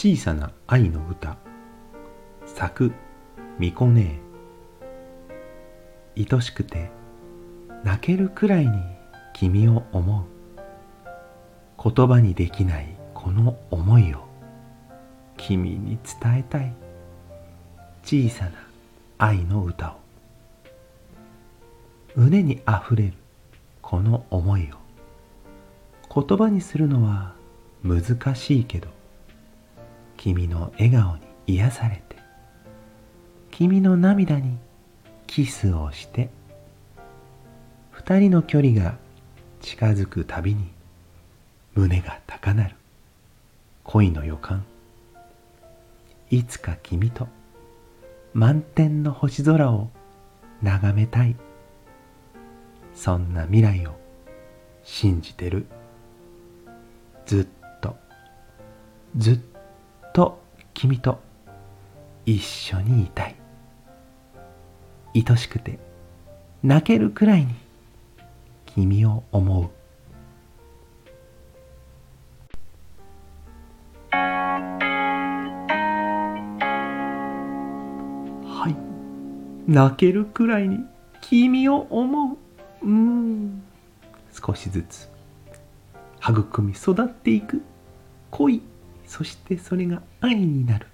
小さな愛の歌。作みこねえ。愛しくて泣けるくらいに君を思う。言葉にできないこの思いを君に伝えたい。小さな愛の歌を。胸にあふれるこの思いを。言葉にするのは難しいけど君の笑顔に癒されて君の涙にキスをして二人の距離が近づくたびに胸が高鳴る恋の予感。いつか君と満天の星空を眺めたい。そんな未来を信じてる。ずっとずっとと君と一緒にいたい。愛しくて泣けるくらいに君を思う。はい。泣けるくらいに君を思う。うん。少しずつ育み育っていく恋。そしてそれが愛になる。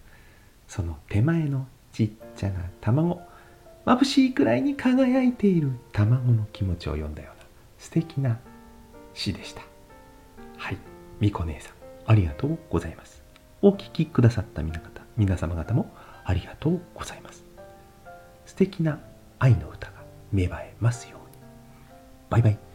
その手前のちっちゃな卵眩しいくらいに輝いている卵の気持ちを読んだような素敵な詩でした。はい。みこ姉さんありがとうございます。お聴きくださった皆方皆様方もありがとうございます。素敵な愛の歌が芽生えますように。バイバイ。